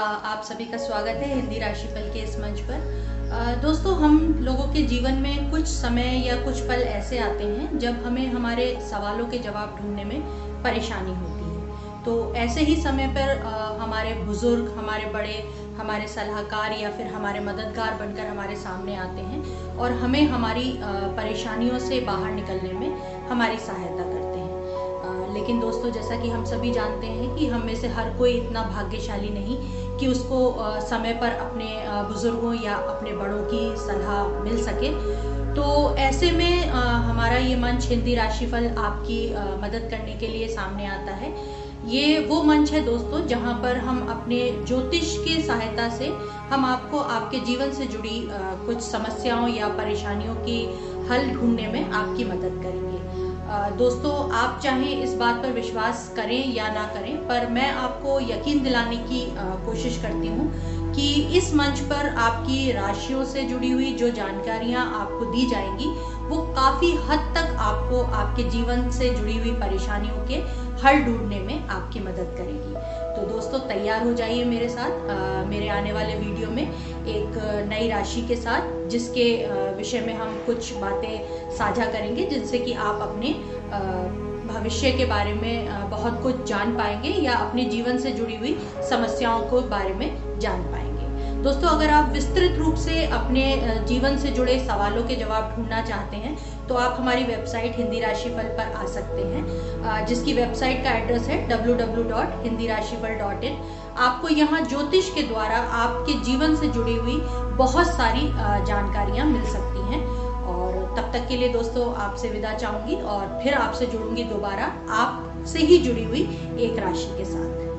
आप सभी का स्वागत है हिंदी राशिफल के इस मंच पर। दोस्तों, हम लोगों के जीवन में कुछ समय या कुछ पल ऐसे आते हैं जब हमें हमारे सवालों के जवाब ढूँढने में परेशानी होती है। तो ऐसे ही समय पर हमारे बुज़ुर्ग, हमारे बड़े, हमारे सलाहकार या फिर हमारे मददगार बनकर हमारे सामने आते हैं और हमें हमारी परेशानियों से बाहर निकलने में हमारी सहायता करते हैं। लेकिन दोस्तों, जैसा कि हम सभी जानते हैं कि हम में से हर कोई इतना भाग्यशाली नहीं कि उसको समय पर अपने बुज़ुर्गों या अपने बड़ों की सलाह मिल सके। तो ऐसे में हमारा ये मंच हिंदी राशिफल आपकी मदद करने के लिए सामने आता है। ये वो मंच है दोस्तों जहाँ पर हम अपने ज्योतिष की सहायता से हम आपको आपके जीवन से जुड़ी आ, कुछ समस्याओं या परेशानियों की हल ढूँढने में आपकी मदद करेंगे। आ, दोस्तों आप चाहे इस बात पर विश्वास करें या ना करें पर मैं आपको यकीन दिलाने की आ, कोशिश करती हूँ कि इस मंच पर आपकी राशियों से जुड़ी हुई जो जानकारियाँ आपको दी जाएँगी वो काफ़ी हद तक आपको आपके जीवन से जुड़ी हुई परेशानियों के हल ढूँढने में आपकी मदद करेगी। तो दोस्तों तैयार हो जाइए मेरे साथ आ, मेरे आने वाले वीडियो में एक नई राशि के साथ जिसके विषय में हम कुछ बातें साझा करेंगे जिनसे कि आप अपने भविष्य के बारे में बहुत कुछ जान पाएँगे या अपने जीवन से जुड़ी हुई समस्याओं को बारे में जान पाएँगे। दोस्तों, अगर आप विस्तृत रूप से अपने जीवन से जुड़े सवालों के जवाब ढूंढना चाहते हैं तो आप हमारी वेबसाइट हिंदी राशिफल पर आ सकते हैं। जिसकी वेबसाइट का एड्रेस है www.hindiraashifal.in आपको यहाँ ज्योतिष के द्वारा आपके जीवन से जुड़ी हुई बहुत सारी जानकारियाँ मिल सकती हैं। और तब तक के लिए दोस्तों, आपसे विदा चाहूँगी और फिर आपसे जुड़ूँगी दोबारा आपसे ही जुड़ी हुई एक राशि के साथ।